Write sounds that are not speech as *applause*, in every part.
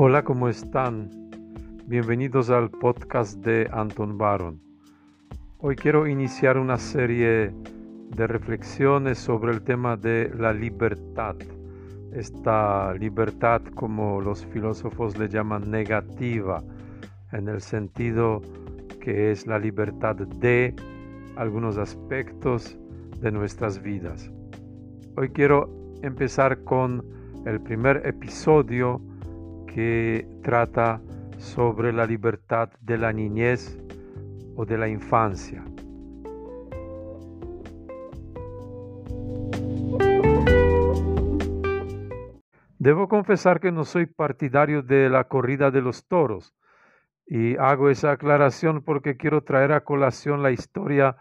Hola, ¿cómo están? Bienvenidos al podcast de Anton Baron. Hoy quiero iniciar una serie de reflexiones sobre el tema de la libertad. Esta libertad, como los filósofos le llaman negativa, en el sentido que es la libertad de algunos aspectos de nuestras vidas. Hoy quiero empezar con el primer episodio que trata sobre la libertad de la niñez o de la infancia. Debo confesar que no soy partidario de la corrida de los toros y hago esa aclaración porque quiero traer a colación la historia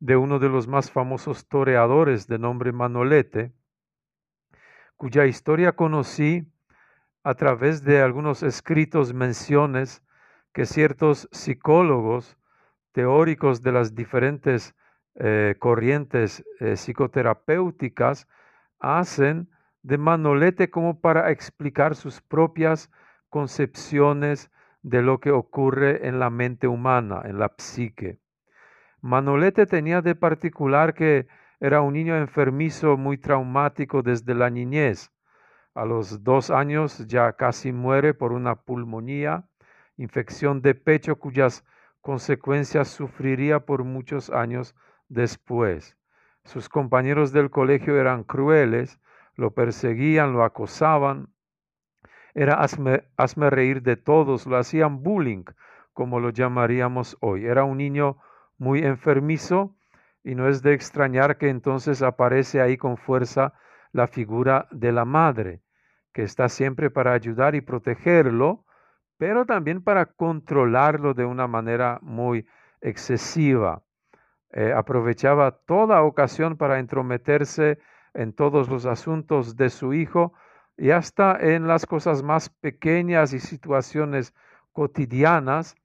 de uno de los más famosos toreadores de nombre Manolete, cuya historia conocí a través de algunos escritos menciones que ciertos psicólogos teóricos de las diferentes eh, corrientes eh, psicoterapéuticas hacen de Manolete como para explicar sus propias concepciones de lo que ocurre en la mente humana, en la psique. Manolete tenía de particular que era un niño enfermizo muy traumático desde la niñez. A los dos años ya casi muere por una pulmonía, infección de pecho cuyas consecuencias sufriría por muchos años después. Sus compañeros del colegio eran crueles, lo perseguían, lo acosaban, era hazme, reír de todos, lo hacían bullying, como lo llamaríamos hoy. Era un niño muy enfermizo y no es de extrañar que entonces aparece ahí con fuerza la figura de la madre que está siempre para ayudar y protegerlo, pero también para controlarlo de una manera muy excesiva. Eh, aprovechaba toda ocasión para entrometerse en todos los asuntos de su hijo y hasta en las cosas más pequeñas y situaciones cotidianas,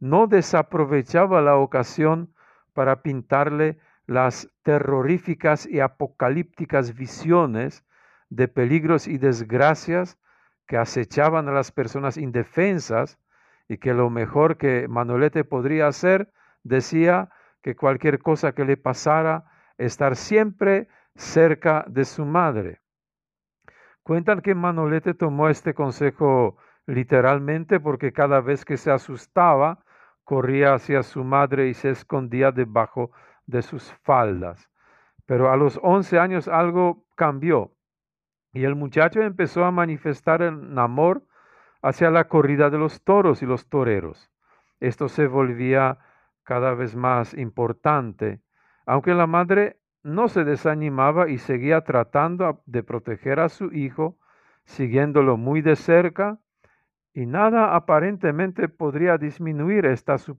no desaprovechaba la ocasión para pintarle las terroríficas y apocalípticas visiones de peligros y desgracias que acechaban a las personas indefensas y que lo mejor que Manolete podría hacer, decía que cualquier cosa que le pasara, estar siempre cerca de su madre. Cuentan que Manolete tomó este consejo literalmente porque cada vez que se asustaba, corría hacia su madre y se escondía debajo de sus faldas. Pero a los once años algo cambió. Y el muchacho empezó a manifestar el amor hacia la corrida de los toros y los toreros. Esto se volvía cada vez más importante, aunque la madre no se desanimaba y seguía tratando de proteger a su hijo, siguiéndolo muy de cerca, y nada aparentemente podría disminuir esta su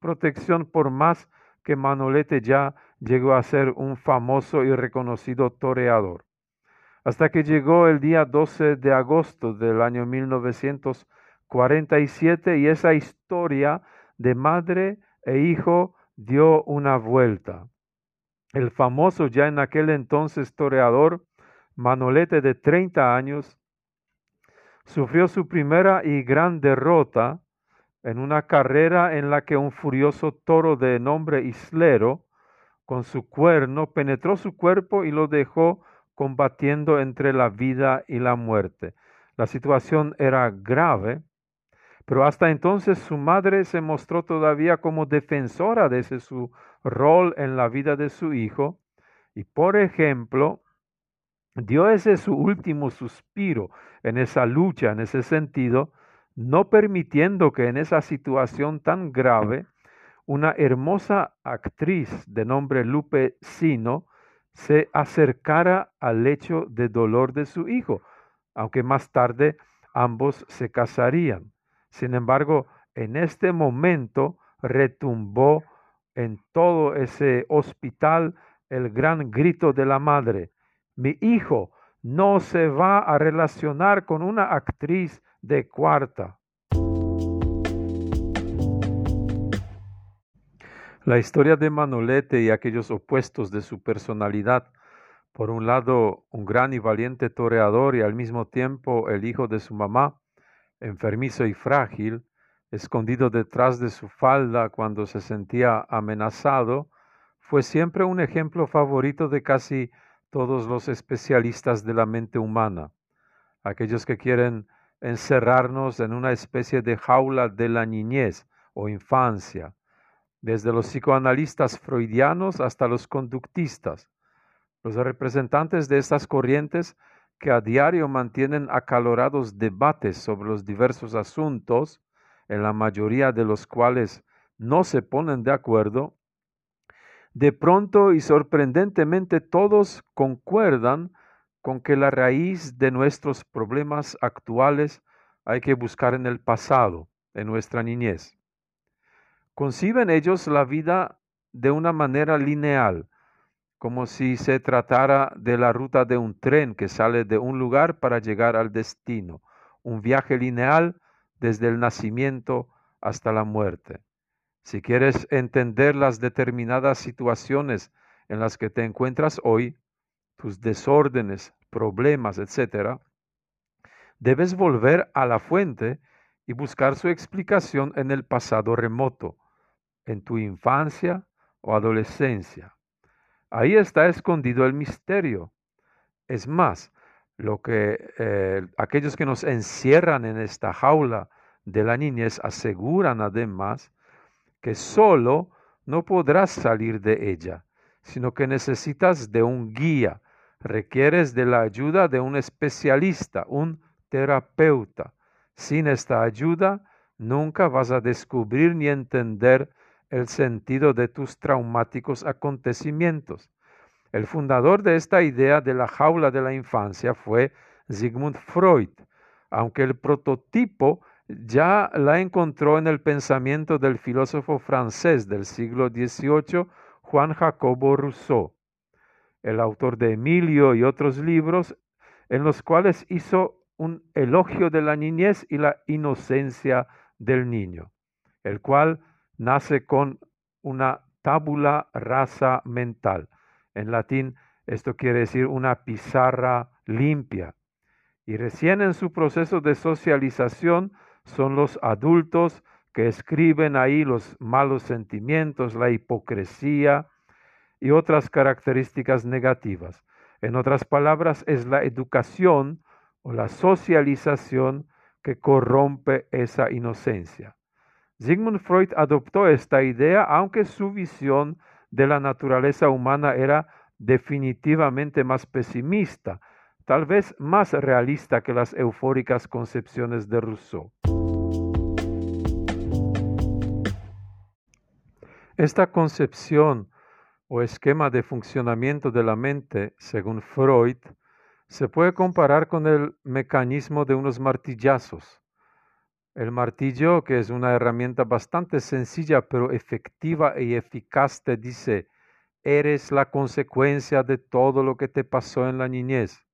sobreprotección por más que Manolete ya llegó a ser un famoso y reconocido toreador hasta que llegó el día 12 de agosto del año 1947 y esa historia de madre e hijo dio una vuelta. El famoso ya en aquel entonces toreador Manolete de 30 años sufrió su primera y gran derrota en una carrera en la que un furioso toro de nombre Islero con su cuerno penetró su cuerpo y lo dejó combatiendo entre la vida y la muerte. La situación era grave, pero hasta entonces su madre se mostró todavía como defensora de su rol en la vida de su hijo y, por ejemplo, dio ese su último suspiro en esa lucha, en ese sentido, no permitiendo que en esa situación tan grave una hermosa actriz de nombre Lupe Sino se acercara al lecho de dolor de su hijo, aunque más tarde ambos se casarían. Sin embargo, en este momento retumbó en todo ese hospital el gran grito de la madre, mi hijo no se va a relacionar con una actriz de cuarta. La historia de Manolete y aquellos opuestos de su personalidad Por un lado, un gran y valiente toreador y al mismo tiempo el hijo de su mamá, enfermizo y frágil, escondido detrás de su falda cuando se sentía amenazado, fue siempre un ejemplo favorito de casi todos los especialistas de la mente humana, aquellos que quieren encerrarnos en una especie de jaula de la niñez o infancia, desde los psicoanalistas freudianos hasta los conductistas. Los representantes de estas corrientes que a diario mantienen acalorados debates sobre los diversos asuntos, en la mayoría de los cuales no se ponen de acuerdo, de pronto y sorprendentemente todos concuerdan con que la raíz de nuestros problemas actuales hay que buscar en el pasado, en nuestra niñez. Conciben ellos la vida de una manera lineal, como si se tratara de la ruta de un tren que sale de un lugar para llegar al destino, un viaje lineal desde el nacimiento hasta la muerte. Si quieres entender las determinadas situaciones en las que te encuentras hoy, tus desórdenes, problemas, etc., debes volver a la fuente y buscar su explicación en el pasado remoto, en tu infancia o adolescencia. Ahí está escondido el misterio. Es más, lo que eh, aquellos que nos encierran en esta jaula de la niñez aseguran además que solo no podrás salir de ella, sino que necesitas de un guía, requieres de la ayuda de un especialista, un terapeuta. Sin esta ayuda, nunca vas a descubrir ni entender el sentido de tus traumáticos acontecimientos. El fundador de esta idea de la jaula de la infancia fue Sigmund Freud, aunque el prototipo ya la encontró en el pensamiento del filósofo francés del siglo XVIII, Juan Jacobo Rousseau, el autor de Emilio y otros libros, en los cuales hizo un elogio de la niñez y la inocencia del niño, el cual nace con una tabula rasa mental. En latín esto quiere decir una pizarra limpia. Y recién en su proceso de socialización son los adultos que escriben ahí los malos sentimientos, la hipocresía y otras características negativas. En otras palabras, es la educación o la socialización que corrompe esa inocencia. Sigmund Freud adoptó esta idea, aunque su visión de la naturaleza humana era definitivamente más pesimista, tal vez más realista que las eufóricas concepciones de Rousseau. Esta concepción o esquema de funcionamiento de la mente, según Freud, se puede comparar con el mecanismo de unos martillazos. El martillo, que es una herramienta bastante sencilla pero efectiva y eficaz, te dice, eres la consecuencia de todo lo que te pasó en la niñez.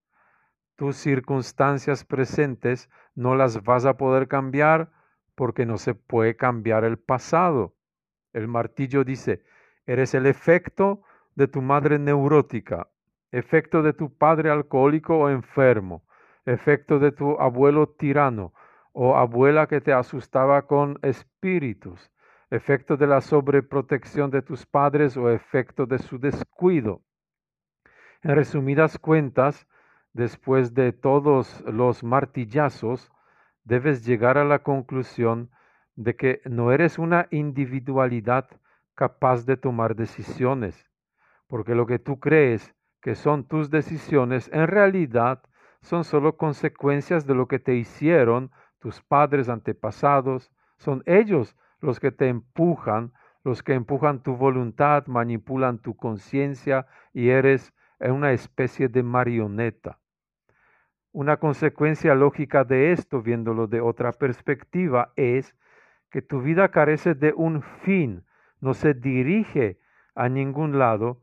Tus circunstancias presentes no las vas a poder cambiar porque no se puede cambiar el pasado. El martillo dice, eres el efecto de tu madre neurótica, efecto de tu padre alcohólico o enfermo, efecto de tu abuelo tirano o abuela que te asustaba con espíritus, efecto de la sobreprotección de tus padres o efecto de su descuido. En resumidas cuentas, después de todos los martillazos, debes llegar a la conclusión de que no eres una individualidad capaz de tomar decisiones, porque lo que tú crees que son tus decisiones en realidad son solo consecuencias de lo que te hicieron tus padres antepasados, son ellos los que te empujan, los que empujan tu voluntad, manipulan tu conciencia y eres una especie de marioneta. Una consecuencia lógica de esto, viéndolo de otra perspectiva, es que tu vida carece de un fin, no se dirige a ningún lado,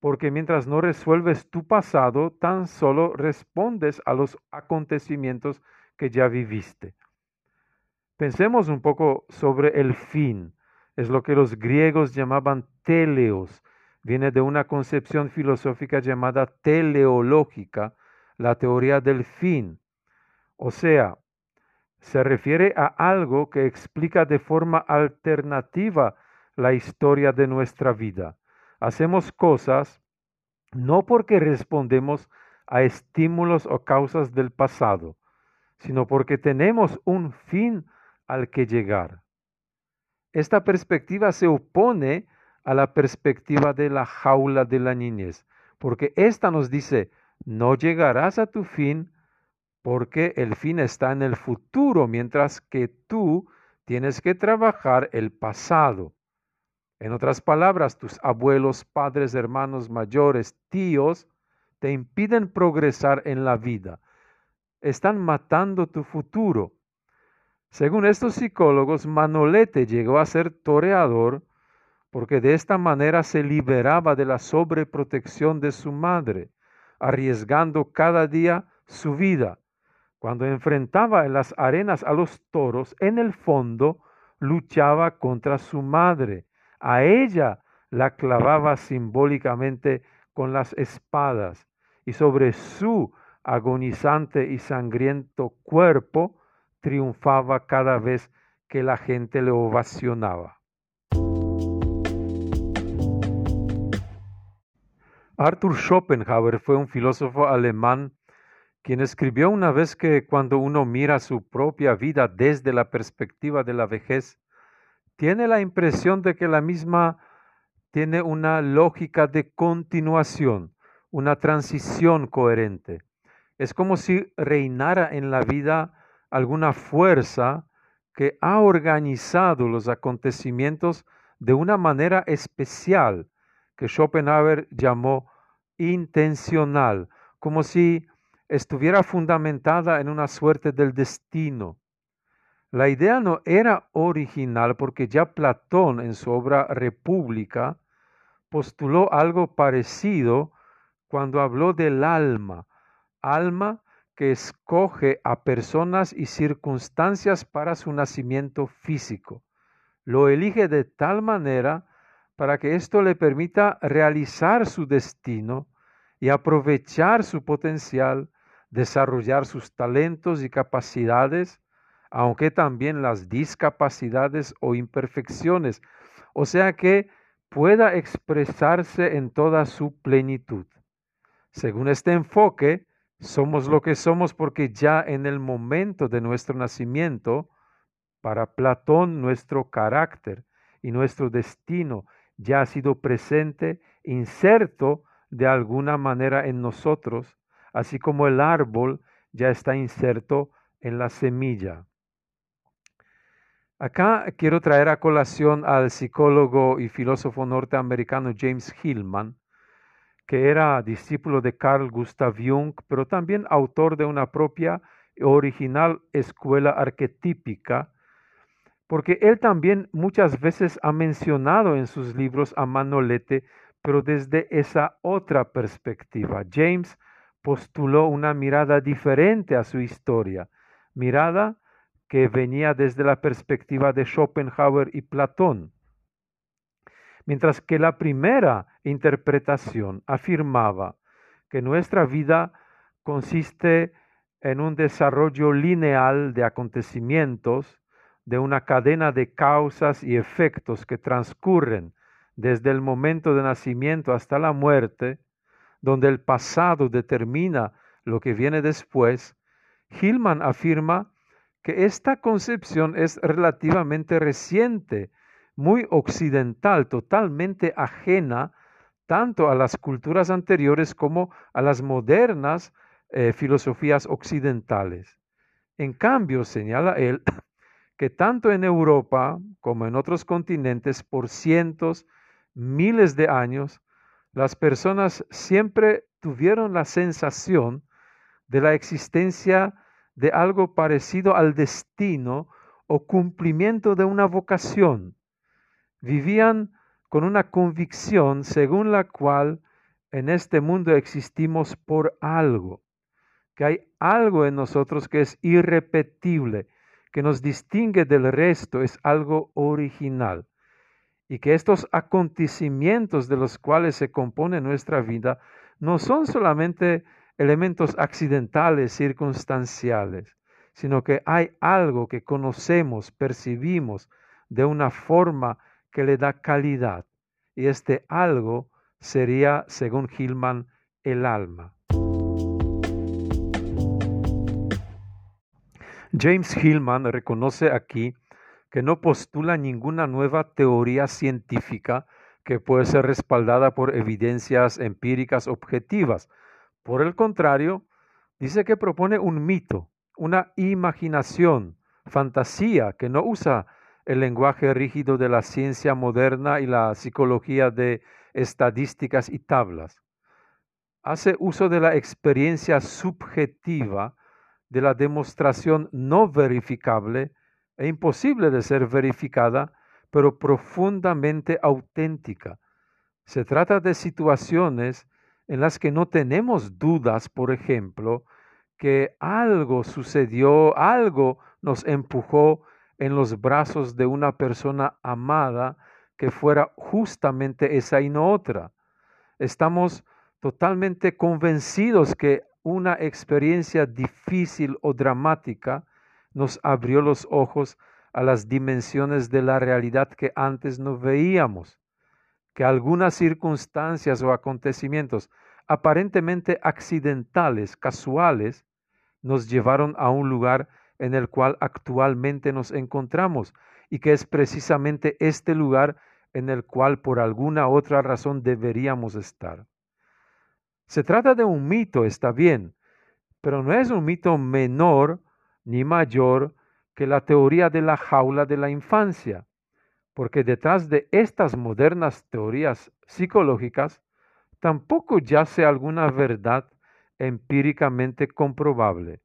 porque mientras no resuelves tu pasado, tan solo respondes a los acontecimientos que ya viviste. Pensemos un poco sobre el fin. Es lo que los griegos llamaban teleos. viene de una concepción filosófica llamada teleológica, la teoría del fin. O sea, se refiere a algo que explica de forma alternativa la historia de nuestra vida. Hacemos cosas no porque respondemos a estímulos o causas del pasado, sino porque tenemos un fin al que llegar. Esta perspectiva se opone a la perspectiva de la jaula de la niñez, porque esta nos dice, no llegarás a tu fin porque el fin está en el futuro, mientras que tú tienes que trabajar el pasado. En otras palabras, tus abuelos, padres, hermanos mayores, tíos, te impiden progresar en la vida. Están matando tu futuro. Según estos psicólogos, Manolete llegó a ser toreador porque de esta manera se liberaba de la sobreprotección de su madre, arriesgando cada día su vida. Cuando enfrentaba en las arenas a los toros, en el fondo luchaba contra su madre. A ella la clavaba simbólicamente con las espadas y sobre su agonizante y sangriento cuerpo triunfaba cada vez que la gente le ovacionaba. Arthur Schopenhauer fue un filósofo alemán quien escribió una vez que cuando uno mira su propia vida desde la perspectiva de la vejez, tiene la impresión de que la misma tiene una lógica de continuación, una transición coherente. Es como si reinara en la vida alguna fuerza que ha organizado los acontecimientos de una manera especial que Schopenhauer llamó intencional, como si estuviera fundamentada en una suerte del destino. La idea no era original porque ya Platón en su obra República postuló algo parecido cuando habló del alma, alma que escoge a personas y circunstancias para su nacimiento físico. Lo elige de tal manera para que esto le permita realizar su destino y aprovechar su potencial desarrollar sus talentos y capacidades, aunque también las discapacidades o imperfecciones, o sea que pueda expresarse en toda su plenitud. Según este enfoque, somos lo que somos porque ya en el momento de nuestro nacimiento, para Platón nuestro carácter y nuestro destino ya ha sido presente, inserto de alguna manera en nosotros, así como el árbol ya está inserto en la semilla. Acá quiero traer a colación al psicólogo y filósofo norteamericano James Hillman, que era discípulo de Carl Gustav Jung, pero también autor de una propia original escuela arquetípica, porque él también muchas veces ha mencionado en sus libros a Manolete, pero desde esa otra perspectiva. James postuló una mirada diferente a su historia, mirada que venía desde la perspectiva de Schopenhauer y Platón. Mientras que la primera interpretación afirmaba que nuestra vida consiste en un desarrollo lineal de acontecimientos, de una cadena de causas y efectos que transcurren desde el momento de nacimiento hasta la muerte, donde el pasado determina lo que viene después, Hillman afirma que esta concepción es relativamente reciente, muy occidental, totalmente ajena tanto a las culturas anteriores como a las modernas eh, filosofías occidentales. En cambio, señala él, *coughs* que tanto en Europa como en otros continentes por cientos, miles de años, las personas siempre tuvieron la sensación de la existencia de algo parecido al destino o cumplimiento de una vocación. Vivían con una convicción según la cual en este mundo existimos por algo, que hay algo en nosotros que es irrepetible, que nos distingue del resto, es algo original. y que estos acontecimientos de los cuales se compone nuestra vida no son solamente elementos accidentales, circunstanciales, sino que hay algo que conocemos, percibimos de una forma que le da calidad. Y este algo sería, según Hillman, el alma. James Hillman reconoce aquí que no postula ninguna nueva teoría científica que puede ser respaldada por evidencias empíricas objetivas. Por el contrario, dice que propone un mito, una imaginación, fantasía que no usa el lenguaje rígido de la ciencia moderna y la psicología de estadísticas y tablas. Hace uso de la experiencia subjetiva, de la demostración no verificable e imposible de ser verificada, pero profundamente auténtica. Se trata de situaciones en las que no tenemos dudas, por ejemplo, que algo sucedió, algo nos empujó en los brazos de una persona amada que fuera justamente esa y no otra. Estamos totalmente convencidos que una experiencia difícil o dramática nos abrió los ojos a las dimensiones de la realidad que antes no veíamos, que algunas circunstancias o acontecimientos aparentemente accidentales, casuales, nos llevaron a un lugar en el cual actualmente nos encontramos y que es precisamente este lugar en el cual por alguna otra razón deberíamos estar. Se trata de un mito, está bien, pero no es un mito menor ni mayor que la teoría de la jaula de la infancia, porque detrás de estas modernas teorías psicológicas tampoco yace alguna verdad empíricamente comprobable.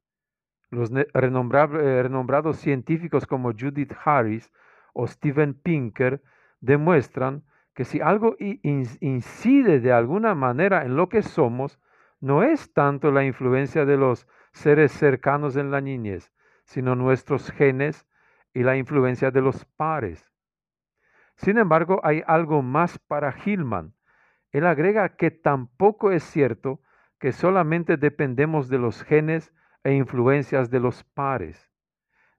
Los eh, renombrados científicos como Judith Harris o Steven Pinker demuestran que si algo incide de alguna manera en lo que somos, no es tanto la influencia de los seres cercanos en la niñez, sino nuestros genes y la influencia de los pares. Sin embargo, hay algo más para Hillman. Él agrega que tampoco es cierto que solamente dependemos de los genes e influencias de los pares.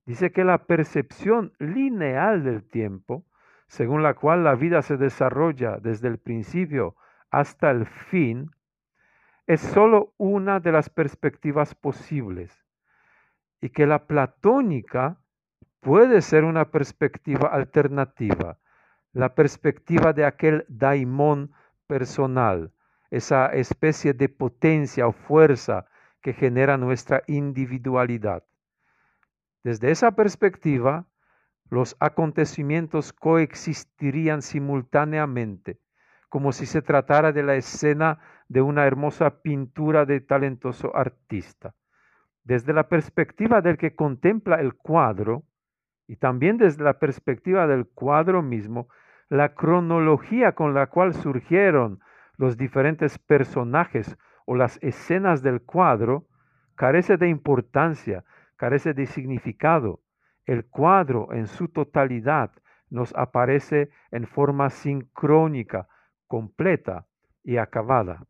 Dice que la percepción lineal del tiempo, según la cual la vida se desarrolla desde el principio hasta el fin, es sólo una de las perspectivas posibles y que la platónica puede ser una perspectiva alternativa, la perspectiva de aquel daimón personal, esa especie de potencia o fuerza que genera nuestra individualidad. Desde esa perspectiva, los acontecimientos coexistirían simultáneamente, como si se tratara de la escena de una hermosa pintura de talentoso artista. Desde la perspectiva del que contempla el cuadro, y también desde la perspectiva del cuadro mismo, la cronología con la cual surgieron los diferentes personajes o las escenas del cuadro carece de importancia, carece de significado. El cuadro en su totalidad nos aparece en forma sincrónica, completa y acabada.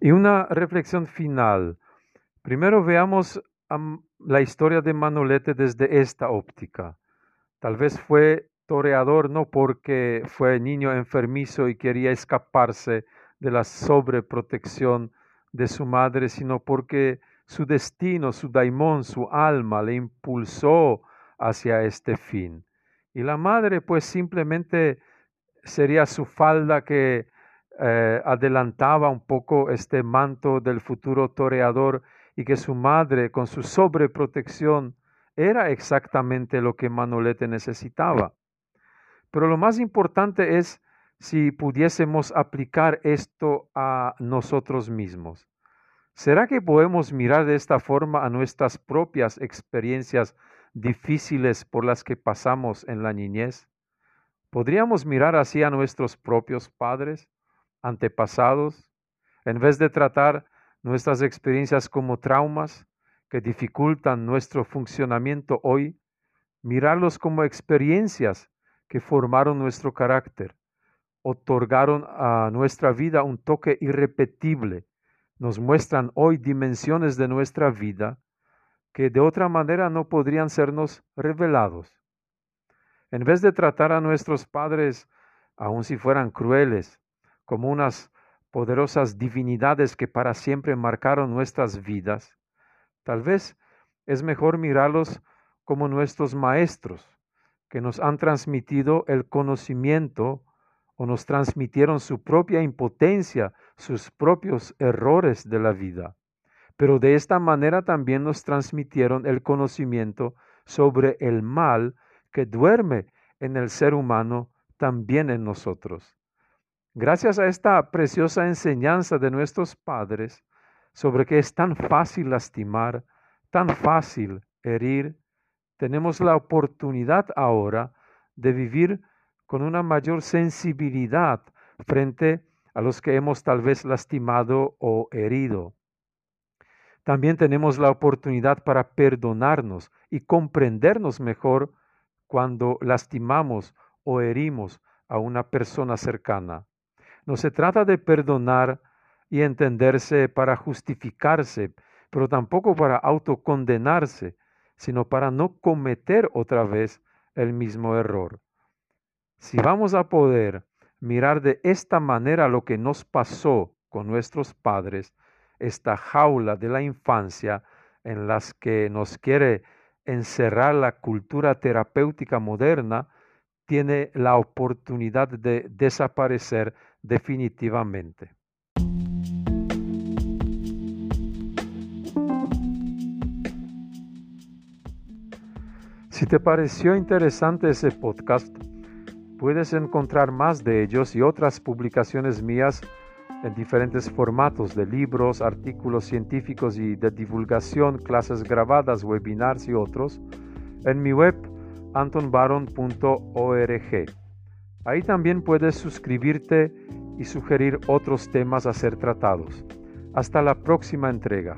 Y una reflexión final. Primero veamos la historia de Manolete desde esta óptica. Tal vez fue toreador no porque fue niño enfermizo y quería escaparse de la sobreprotección de su madre, sino porque su destino, su daimón, su alma le impulsó hacia este fin. Y la madre pues simplemente sería su falda que eh, adelantaba un poco este manto del futuro toreador y que su madre con su sobreprotección era exactamente lo que Manolete necesitaba. Pero lo más importante es si pudiésemos aplicar esto a nosotros mismos. ¿Será que podemos mirar de esta forma a nuestras propias experiencias difíciles por las que pasamos en la niñez? ¿Podríamos mirar así a nuestros propios padres, antepasados, en vez de tratar nuestras experiencias como traumas que dificultan nuestro funcionamiento hoy? mirarlos como experiencias que formaron nuestro carácter, otorgaron a nuestra vida un toque irrepetible, nos muestran hoy dimensiones de nuestra vida que de otra manera no podrían sernos revelados. En vez de tratar a nuestros padres, aun si fueran crueles, como unas poderosas divinidades que para siempre marcaron nuestras vidas, tal vez es mejor mirarlos como nuestros maestros, que nos han transmitido el conocimiento o nos transmitieron su propia impotencia, sus propios errores de la vida. Pero de esta manera también nos transmitieron el conocimiento sobre el mal que duerme en el ser humano, también en nosotros. Gracias a esta preciosa enseñanza de nuestros padres sobre que es tan fácil lastimar, tan fácil herir, tenemos la oportunidad ahora de vivir con una mayor sensibilidad frente a los que hemos tal vez lastimado o herido. También tenemos la oportunidad para perdonarnos y comprendernos mejor cuando lastimamos o herimos a una persona cercana. No se trata de perdonar y entenderse para justificarse, pero tampoco para autocondenarse, sino para no cometer otra vez el mismo error. Si vamos a poder mirar de esta manera lo que nos pasó con nuestros padres, esta jaula de la infancia en las que nos quiere encerrar la cultura terapéutica moderna, tiene la oportunidad de desaparecer definitivamente. Si te pareció interesante ese podcast, puedes encontrar más de ellos y otras publicaciones mías en diferentes formatos de libros, artículos científicos y de divulgación, clases grabadas, webinars y otros en mi web antonbaron.org. Ahí también puedes suscribirte y sugerir otros temas a ser tratados. Hasta la próxima entrega.